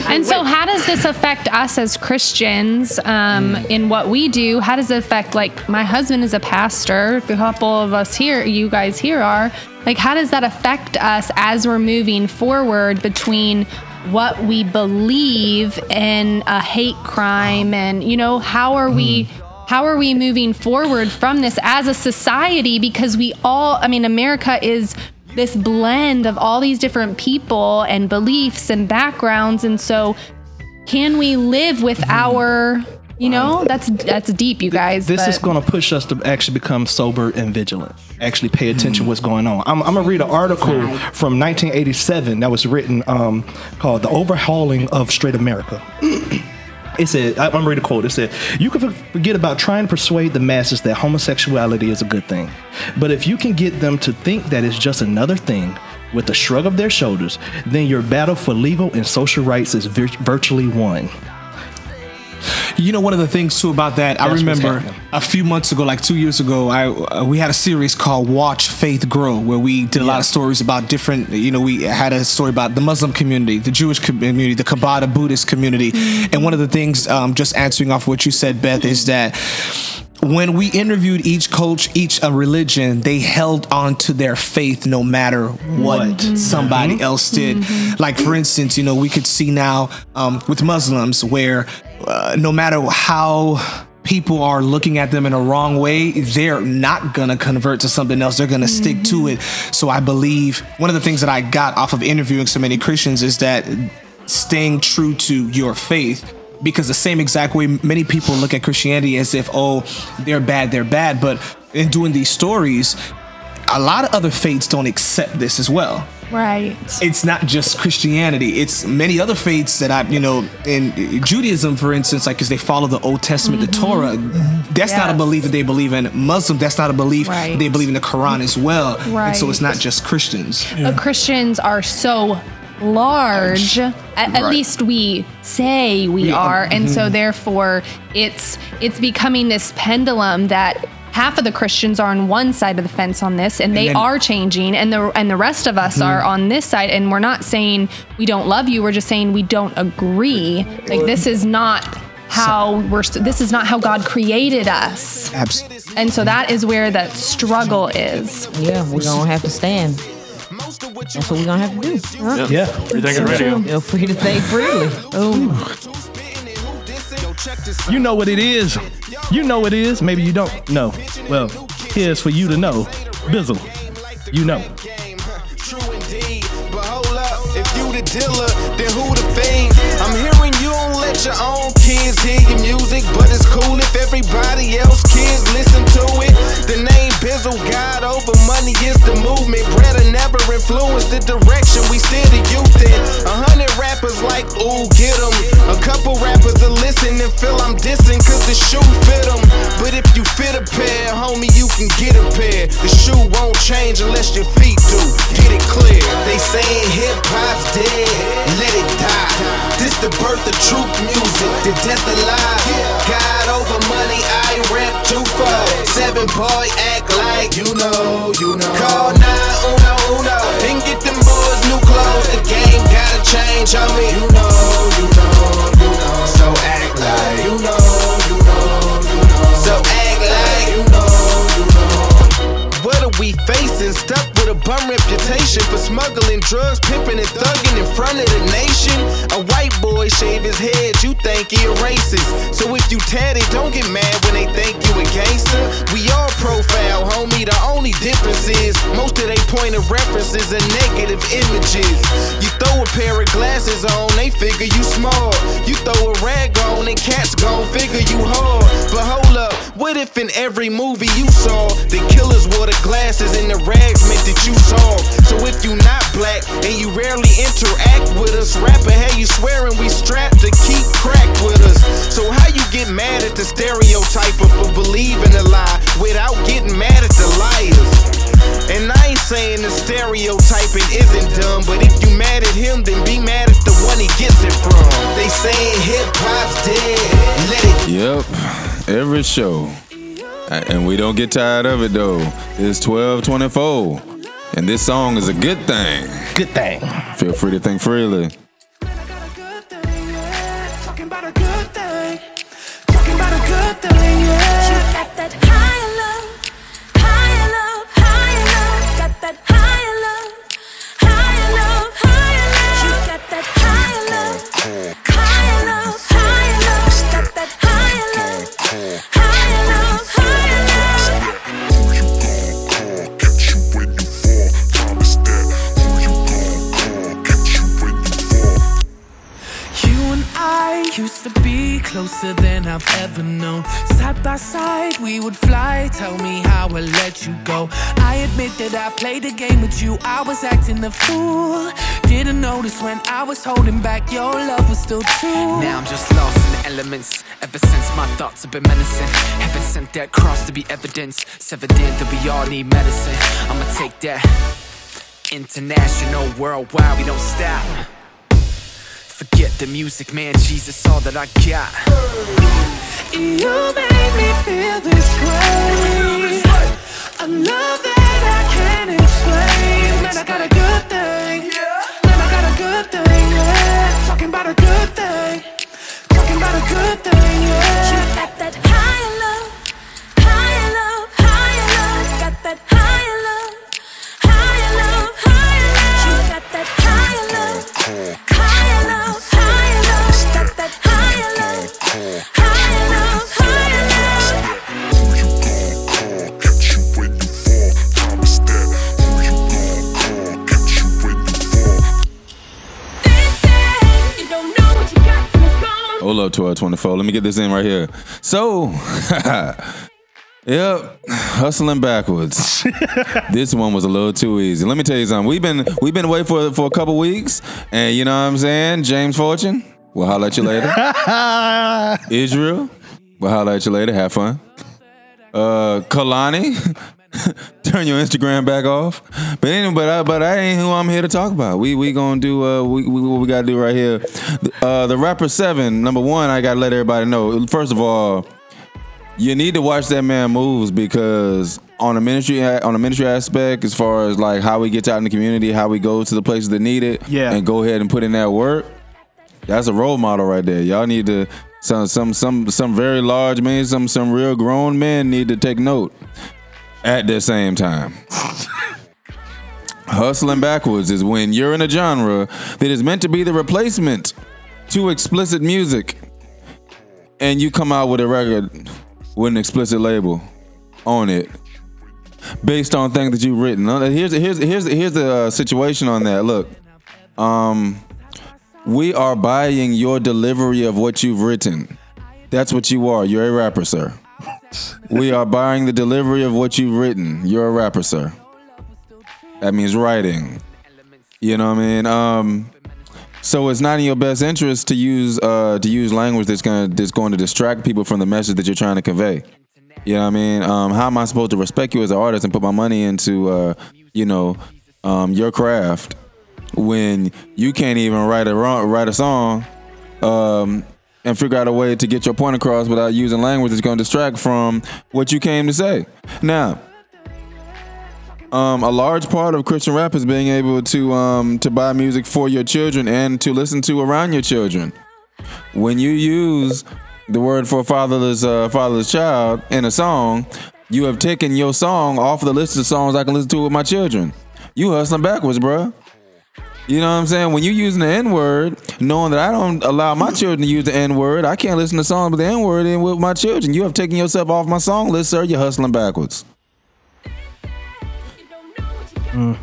And so, how does this affect us as Christians um, in what we do? How does it affect, like, my husband is a pastor, a couple of us here, you guys here are. Like, how does that affect us as we're moving forward between what we believe in a hate crime? And, you know, how are we. Hmm. How are we moving forward from this as a society? Because we all, I mean, America is this blend of all these different people and beliefs and backgrounds. And so, can we live with hmm. our, You know, that's that's deep, you guys. This but- is going to push us to actually become sober and vigilant. Actually, pay attention what's going on. I'm, I'm gonna read an article from 1987 that was written um, called "The Overhauling of Straight America." It said, I'm gonna read a quote. It said, "You can forget about trying to persuade the masses that homosexuality is a good thing, but if you can get them to think that it's just another thing." With a shrug of their shoulders, then your battle for legal and social rights is vir- virtually won. You know, one of the things too about that, I That's what's remember a few months ago, like two years ago, I uh, we had a series called Watch Faith Grow, where we did a lot of stories about different. You know, we had a story about the Muslim community, the Jewish community, the Kabbalah Buddhist community, and one of the things, um, just answering off what you said, Beth, is that when we interviewed each coach, each uh, religion, they held on to their faith no matter what somebody else did. Like, for instance, you know, we could see now um, with Muslims where uh, no matter how people are looking at them in a wrong way, they're not gonna convert to something else. They're gonna stick to it. So I believe one of the things that I got off of interviewing so many Christians is that staying true to your faith because the same exact way many people look at Christianity as if oh they're bad they're bad but in doing these stories a lot of other faiths don't accept this as well right. it's not just Christianity. It's many other faiths that I, you know, in Judaism, for instance, like because they follow the Old Testament, the Torah. That's not a belief that they believe in. Muslim, that's not a belief Right. they believe in the Quran as well. Right. And so it's not just Christians. Uh, Christians are so large. At, at Right. least we say we Yeah. are, and so Mhm. therefore it's it's becoming this pendulum that half of the Christians are on one side of the fence on this, and they then- are changing, and the and the rest of us Mhm. are on this side, and we're not saying we don't love you. We're just saying we don't agree. Like this is not how we're. This is not how God created us. Absolutely. And so that is where that struggle is. Yeah, we're gonna have to stand. That's what we're gonna have to do. Huh? Yeah. Free thinking radio. Feel free to think freely. Ooh. You know what it is. You know what it is. Maybe you don't know. Well, here's for you to know. Bizzle. You know. If you the dealer, then who the fiend? I'm hearing you don't let your own kids hear your music, but it's cool if everybody else kids listen influence the direction we steer the youth in. A hundred rappers like, ooh, get em. A couple rappers are listen and feel I'm dissing cause the shoe fit em. But if you fit a pair, homie, you can get a pair. The shoe won't change unless your feet do. Get it clear. They saying hip hop's dead, let it die. This the birth of truth music, the death alive. God over money, I rap too far. Seven boy, act like you know, you know. Call 911. Then get them boys new clothes. The game gotta change, homie. You know, you know, you know. So act like you know, you know. A bum reputation for smuggling drugs, pimping and thugging in front of the nation. A white boy shave his head, you think he a racist. So if you tatted, don't get mad when they think you a gangster. We all profile, homie. The only difference is most of they point of references are negative images. You throw a pair of glasses on, they figure you smart. You throw a rag on, and cats gon' figure you hard. But hold up, what if in every movie you saw the killers wore the glasses and the rags meant that you saw? So if you not black and you rarely interact with us, rapper, hey, you swearing we strapped to keep crack with us. So how you get mad at the stereotype of for believing a lie without getting mad at the liars? And I ain't saying the stereotyping isn't dumb, but if you mad at him, then be mad at the one he gets it from. They saying hip hop's dead, let it Yep, every show. And we don't get tired of it though. It's 1224. And this song is a good thing. Good thing. Feel free to think freely. Was the fool. Didn't notice when I was holding back, your love was still true. Now I'm just lost in the elements. Ever since my thoughts have been menacing. Heaven sent that cross to be evidence. It's evident that we all need medicine. I'ma take that international, worldwide, we don't stop. Forget the music, man. Jesus, all that I got. You made me feel this way. A love that I can't explain. Man, I got a good thing. Man, I got a good thing. Yeah. Talking about a good thing. Talking about a good thing. Yeah. You got that higher love, Hold up, 1224. Let me get this in right here. So, yep, hustling backwards. this one was a little too easy. Let me tell you something. We've been we've been away for for a couple weeks, and you know what I'm saying. James Fortune, we'll holler at you later. Israel, we'll holler at you later. Have fun. Uh, Kalani, turn your Instagram back off. But anyway, but I, but I ain't who I'm here to talk about. We we gonna do uh we, we what we gotta do right here. Uh, the rapper seven number one. I gotta let everybody know. First of all, you need to watch that man moves because on a ministry on a ministry aspect, as far as like how we get out in the community, how we go to the places that need it, Yeah. and go ahead and put in that work. That's a role model right there. Y'all need to some some some some very large men, some some real grown men need to take note. At the same time, hustling backwards is when you're in a genre that is meant to be the replacement to explicit music, and you come out with a record with an explicit label on it based on things that you've written. Here's here's here's here's the uh, situation on that. Look, um, we are buying your delivery of what you've written. That's what you are. You're a rapper, sir. We are buying the delivery of what you've written. You're a rapper, sir. That means writing. You know what I mean? Um, so it's not in your best interest to use uh, to use language that's gonna that's going to distract people from the message that you're trying to convey. You know what I mean? Um, how am I supposed to respect you as an artist and put my money into uh, you know um, your craft when you can't even write a write a song um, and figure out a way to get your point across without using language that's going to distract from what you came to say. Now, um, a large part of Christian rap is being able to um, to buy music for your children and to listen to around your children. When you use the word for fatherless uh, fatherless child in a song, you have taken your song off the list of songs I can listen to with my children. You hustling backwards, bruh. You know what I'm saying? When you using the N word, knowing that I don't allow my children to use the N word, I can't listen to songs with the N word in with my children. You have taken yourself off my song list, sir. You're hustling backwards.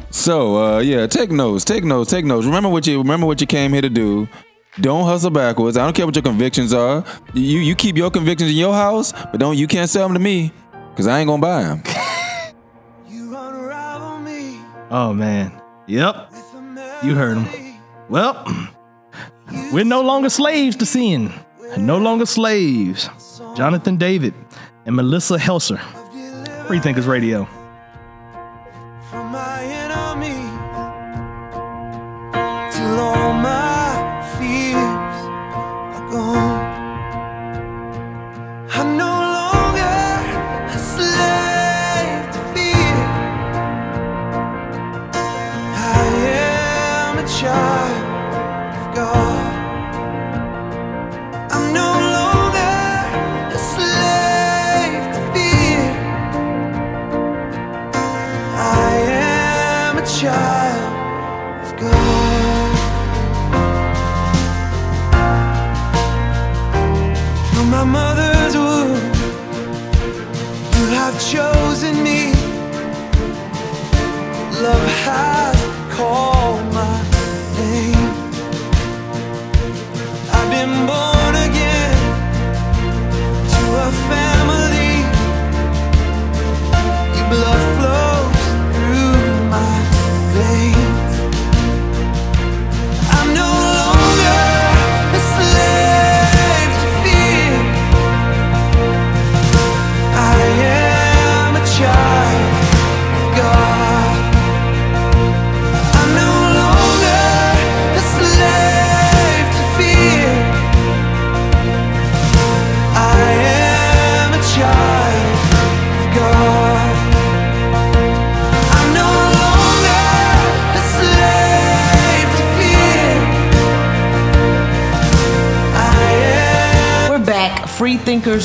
So uh, yeah, take notes, take notes, take notes. Remember what you remember what you came here to do. Don't hustle backwards. I don't care what your convictions are. You you keep your convictions in your house, but don't you can't sell them to me because I ain't gonna buy them. Oh man. Yep. You heard him. Well, we're no longer slaves to sin. No longer slaves. Jonathan David and Melissa Helser. Free Thinkers Radio.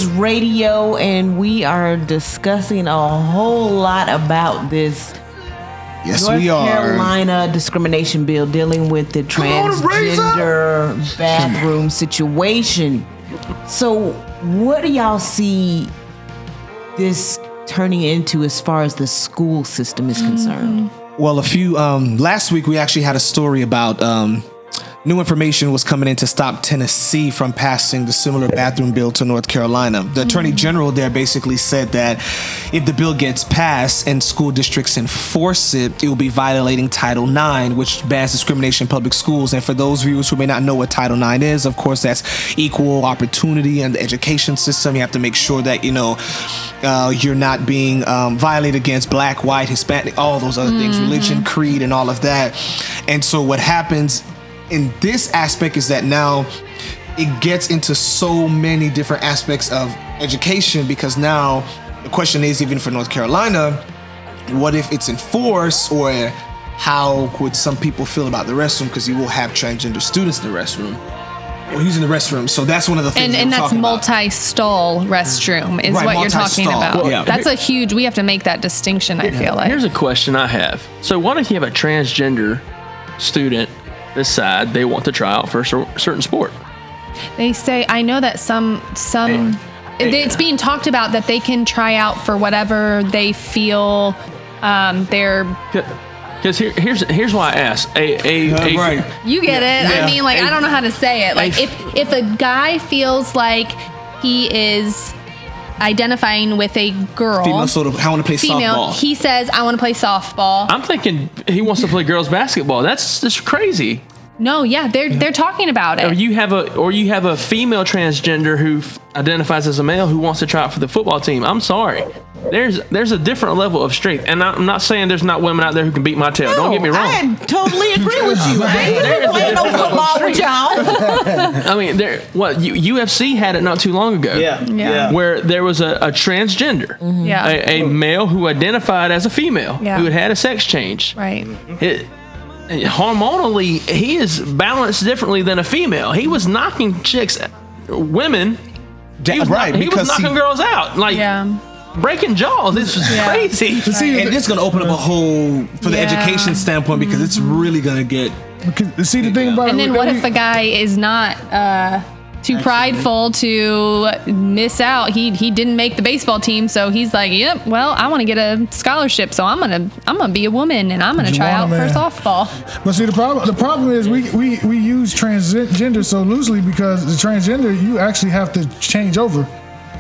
Radio, and we are discussing a whole lot about this Yes, North we are. Carolina discrimination bill dealing with the on, transgender bathroom situation. So, what do y'all see this turning into as far as the school system is concerned? Well, a few um, last week we actually had a story about um, new information was coming in to stop Tennessee from passing the similar bathroom bill to North Carolina. The Attorney General there basically said that if the bill gets passed and school districts enforce it, it will be violating Title IX, which bans discrimination in public schools. And for those viewers who may not know what Title IX is, of course, that's equal opportunity and the education system. You have to make sure that you know uh, you're not being um, violated against black, white, Hispanic, all those other things, religion, creed, and all of that. And so what happens in this aspect is that now it gets into so many different aspects of education because now the question is even for North Carolina, what if it's enforced or how would some people feel about the restroom because you will have transgender students in the restroom or using the restroom. So that's one of the things And, that and that's multi-stall restroom is Right, what you're talking about. Well, yeah. That's a huge. We have to make that distinction. I feel like. Here's a question I have. So, why don't you have a transgender student decide they want to try out for a certain sport? They say I know that some some it's being talked about that they can try out for whatever they feel um, they're Because here, here's here's why I asked. A, a, a you get it. Yeah. I mean, like A- I don't know how to say it. Like a- if if a guy feels like he is identifying with a girl, Female sort of, I want to play female, softball. he says I want to play softball. I'm thinking he wants to play girls basketball. That's just crazy. No, yeah, they're they're talking about it. Or it. you have a or you have a female transgender who f- identifies as a male who wants to try out for the football team. I'm sorry. There's there's a different level of strength, and I'm not saying there's not women out there who can beat my tail. Don't get me wrong. I totally agree with you. I ain't playing no football with y'all. I mean, there. What U- UFC had it not too long ago. Yeah, Yeah. yeah. Where there was a, a transgender, Yeah. a, a male who identified as a female, Yeah. who had had a sex change. Right. It, hormonally, he is balanced differently than a female. He was knocking chicks, women. He was, right, knock- he was knocking he- girls out, like breaking jaws. This is Yeah. crazy. and this is going to open up a whole for the Yeah. education standpoint because it's really going to get. Because, see, the thing about And it, then what if a guy is not uh, too prideful to miss out? He he didn't make the baseball team, so he's like, "Yep, well, I want to get a scholarship, so I'm gonna I'm gonna be a woman and I'm gonna try out Juwanna for softball." But see, the problem the problem is we we, we use transgender so loosely because the transgender you actually have to change over.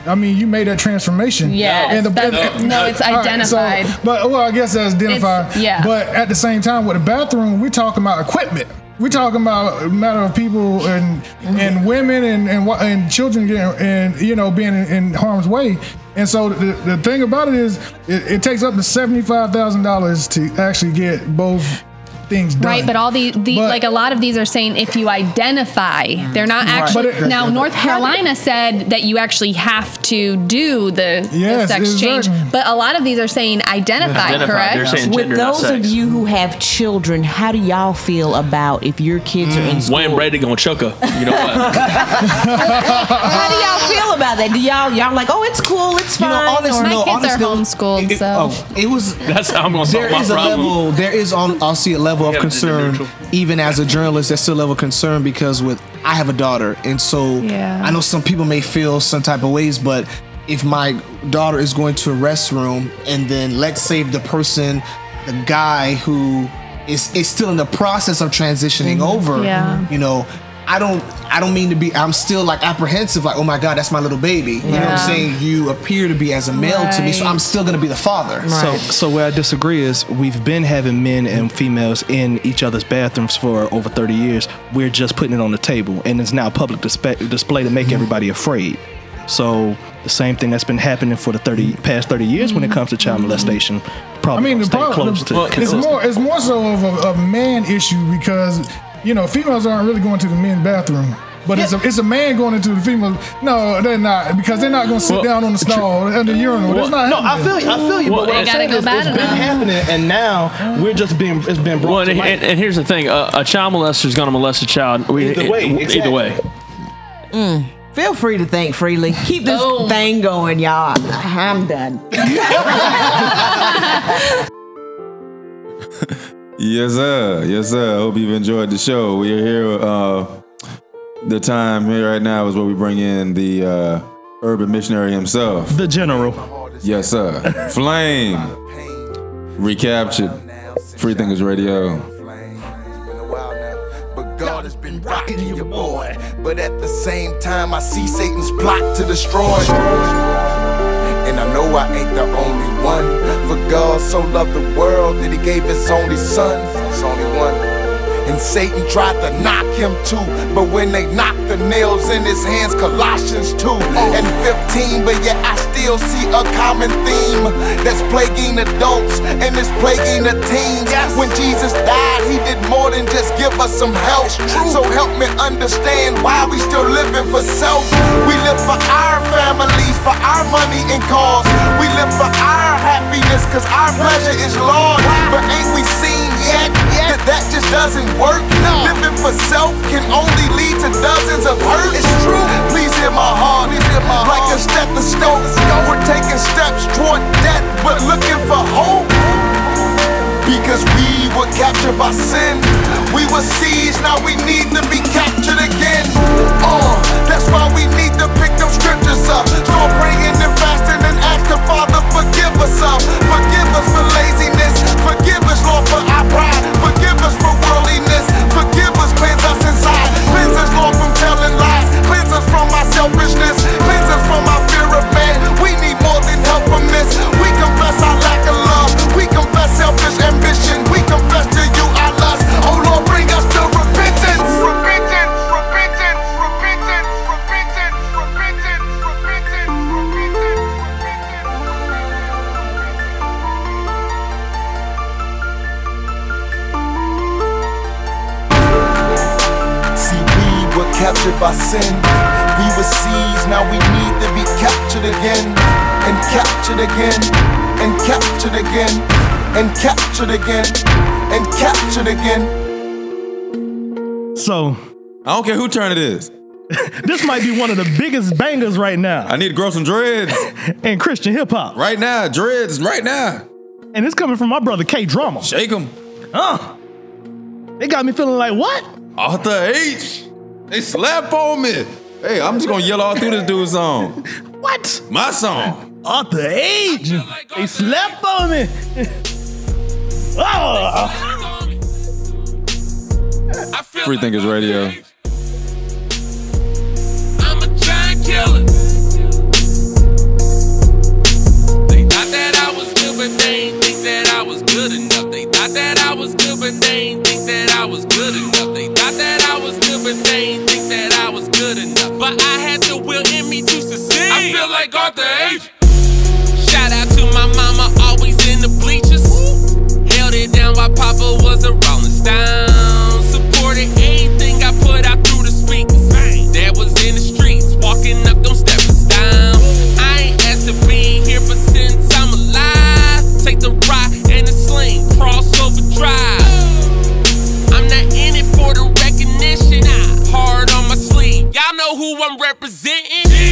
I mean, you made that transformation. Yes, that's- no, it's identified. but well, I guess that's identified. It's- yeah. But at the same time, with the bathroom, we're talking about equipment. We're talking about a matter of people and and women and and, and children getting and you know being in, in harm's way. And so the, the thing about it is, it, it takes up to seventy five thousand dollars to actually get both things done. Right, but all the, the like a lot of these are saying if you identify, they're not Right. actually. But it- now, North Carolina said that you actually have to do the, the sex change, exactly. but a lot of these are saying identify, Identify. correct? Saying With those of you who have children, how do y'all feel about if your kids are in mm, school? Wayne Brady gonna choke her. You know what? How do y'all feel about that? Do y'all y'all like, oh, it's cool, it's You fine? know, honestly, or- no, kids are honestly, homeschooled, it, so- oh, it was. That's how I'm gonna solve There my is a problem. level. There is on. I'll see a level of concern, even as a journalist. that's still a level of concern because with I have a daughter, and so Yeah. I know some people may feel some type of ways, but if my daughter is going to a restroom, and then let's say the person, the guy who is is still in the process of transitioning mm-hmm. over, Yeah. you know. I don't I don't mean to be I'm still like apprehensive like oh my god that's my little baby you know what I'm saying you appear to be as a male to me so I'm still gonna be the father So, so where I disagree is we've been having men and females in each other's bathrooms for over 30 years. We're just putting it on the table, and it's now public display, display to make everybody afraid. So the same thing that's been happening for the 30 past 30 years when it comes to child molestation. I mean, the stay problem close to the- it's more it's more so of a, a man issue because you know females aren't really going to the men's bathroom. But it's a it's a man going into the female. No, they're not because they're not going to sit Well, down on the stall at the urinal. That's not no, I feel you. I feel you. Well, but what I'm saying go is, it's been happening, and now we're just being it's been brought Well, to and, light. and, and here's the thing: uh, a child molester is going to molest a child. We, Either way, it- either exactly. way. Feel free to think freely. Keep this thing going, y'all. I'm done. Yes, sir. Yes, sir. I Hope you've enjoyed the show. We are here. Uh, the time here right now is where we bring in the uh, urban missionary himself, the general. Yes, sir. Flame. Recaptured. Free Thinkers Radio. But God has been rocking your boy. But at the same time, I see Satan's plot to destroy. And I know I ain't the only one. For God so loved the world that he gave his only son. It's only one. And Satan tried to knock him too. But when they knocked the nails in his hands, Colossians 2 and 15. But yet I still see a common theme that's plaguing adults and it's plaguing the teens. When Jesus died, he did more than just give us some help. So help me understand why we still living for self. We live for our families, for our money and cause. We live for our happiness, cause our pleasure is Lord. But ain't we seen yet that that just doesn't work? Living for self can only lead to dozens of hurt. It's true. Please hear my heart. Like a stethoscope. We're taking steps toward death, but looking for hope. Because we were captured by sin. We were seized, now we need to be captured again. Uh, that's why we need to pick them scriptures up. Start praying and fasting and ask the Father, forgive us up. Forgive us for laziness. Forgive us, Lord, for our pride. Forgive us for worldliness. Forgive us, cleanse us inside. Cleanse us, Lord, from telling lies. Cleanse us from our selfishness. Again. And captured again. So, I don't care who turn it is. this might be one of the biggest bangers right now. I need to grow some dreads. and Christian hip hop. Right now, dreads, right now. And it's coming from my brother K Drama. Shake them. Huh. They got me feeling like what? Arthur Ashe. They slap on me. Hey, I'm just gonna yell all through this dude's song. What? My song. Arthur Ashe. They slept on me. Oh. Free Thinkers Radio. I'm a giant killer. They thought that I was good, but they ain't think that I was good enough. They thought that I was good, but they ain't think that I was good enough. They thought that I was good, but they ain't think that I was good enough. But I had the will in me to succeed. I feel like Arthur Ashe. Shout out to my mama, always in the bleachers. Down while Papa was a Rolling Stone. Supported anything I put out through the speakers. Dad was in the streets, walking up them steps down. I ain't asked to be here, but since I'm alive, take the rock and the sling, crossover drive. I'm not in it for the recognition. Hard on my sleeve. Y'all know who I'm representing.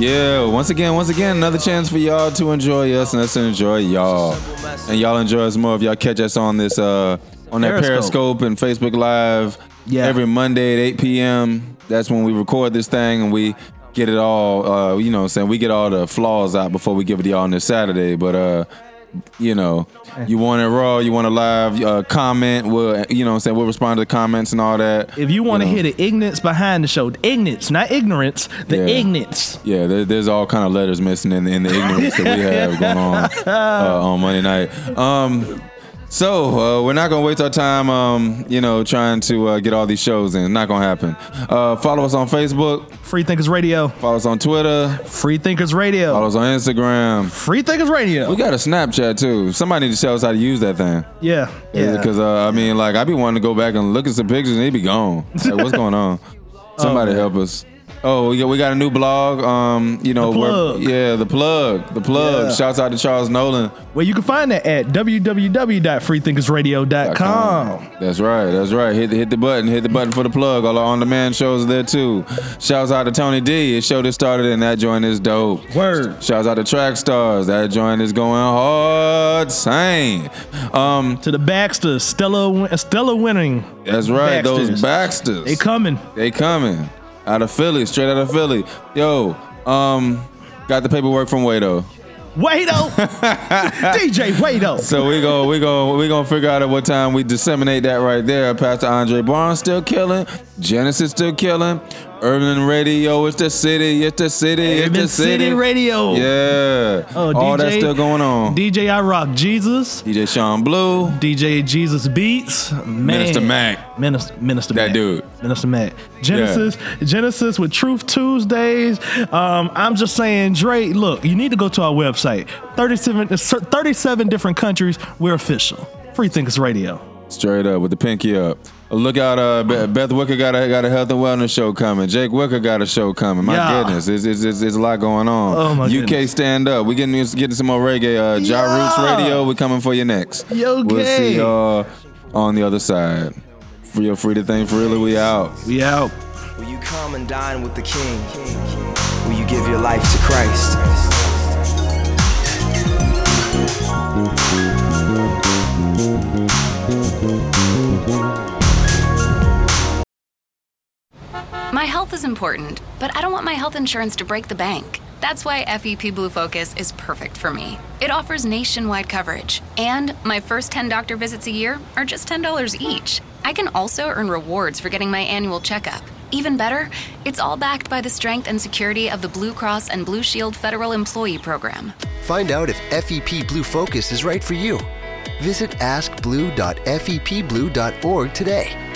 Yeah, once again, once again, another chance for y'all to enjoy us and us to enjoy y'all. And y'all enjoy us more if y'all catch us on this uh on that Periscope. Periscope and Facebook Live Yeah. every Monday at 8 p.m. That's when we record this thing and we get it all uh you know what I'm saying we get all the flaws out before we give it to y'all on this Saturday. But uh you know, you want it raw, you want a live uh, comment, we'll you know what I'm saying, we'll respond to the comments and all that. If you want to know. hear the ignorance behind the show, the ignorance, not ignorance, the Yeah. ignorance. Yeah, there, there's all kind of letters missing in, in the ignorance that we have going on uh, on Monday night. Um, so uh, we're not gonna waste our time, um, you know, trying to uh, get all these shows in. Not gonna happen. Uh, follow us on Facebook. Free Thinkers Radio. Follow us on Twitter. Free Thinkers Radio. Follow us on Instagram. Free Thinkers Radio. We got a Snapchat too. Somebody need to tell us how to use that thing. Yeah, yeah. Because uh, I mean, like I'd be wanting to go back and look at some pictures and they'd be gone. Like, what's going on? Somebody help us. Oh, we got, we got a new blog. Um, you know, The plug. yeah, the plug, the plug. Yeah. Shouts out to Charles Nolan. Well, you can find that at www.freethinkersradio.com. That's right. That's right. Hit the, hit the button. Hit the button for the plug. All our on-demand shows are there too. Shouts out to Tony D. His show that started and that joint is dope. Word. Shouts out to Track Stars. That joint is going hard. Same. Um, to the Baxters, Stella, Stella winning. That's right. Those Baxters. Baxters. They coming. They coming out of Philly, straight out of Philly. Yo, um, got the paperwork from Wado. Wado, DJ Wado. So we go, we go, we gonna figure out at what time we disseminate that right there. Pastor Andre Barnes still killing, Genesis still killing, Urban Radio, it's the city, it's the city, it's Urban the city. City Radio. Yeah, Oh, all DJ that still going on. DJ I Rock Jesus. DJ Sean Blue. DJ Jesus Beats. Man. Minister Mac. Minister, Minister That Mac. dude. Minister Mac. Genesis. Genesis with Truth Tuesdays. Um, I'm just saying, Dre, look, you need to go to our website. 37, 37 different countries. We're official. Free Thinkers Radio. Straight up with the pinky up. Look out, uh, Beth Wicker got a got a health and wellness show coming. Jake Wicker got a show coming. My Yeah. goodness, it's, it's, it's, it's a lot going on. Oh, my UK goodness. stand up. We getting getting some more reggae. Uh, Jah Yeah. Roots Radio. We coming for you next. Yo, We'll see y'all on the other side. Free or free to think freely. We out. We out. Will you come and dine with the King? Will you give your life to Christ? My health is important, but I don't want my health insurance to break the bank. That's why FEP Blue Focus is perfect for me. It offers nationwide coverage, and my first 10 doctor visits a year are just $10 each. I can also earn rewards for getting my annual checkup. Even better, it's all backed by the strength and security of the Blue Cross and Blue Shield Federal Employee Program. Find out if FEP Blue Focus is right for you. Visit askblue.fepblue.org today.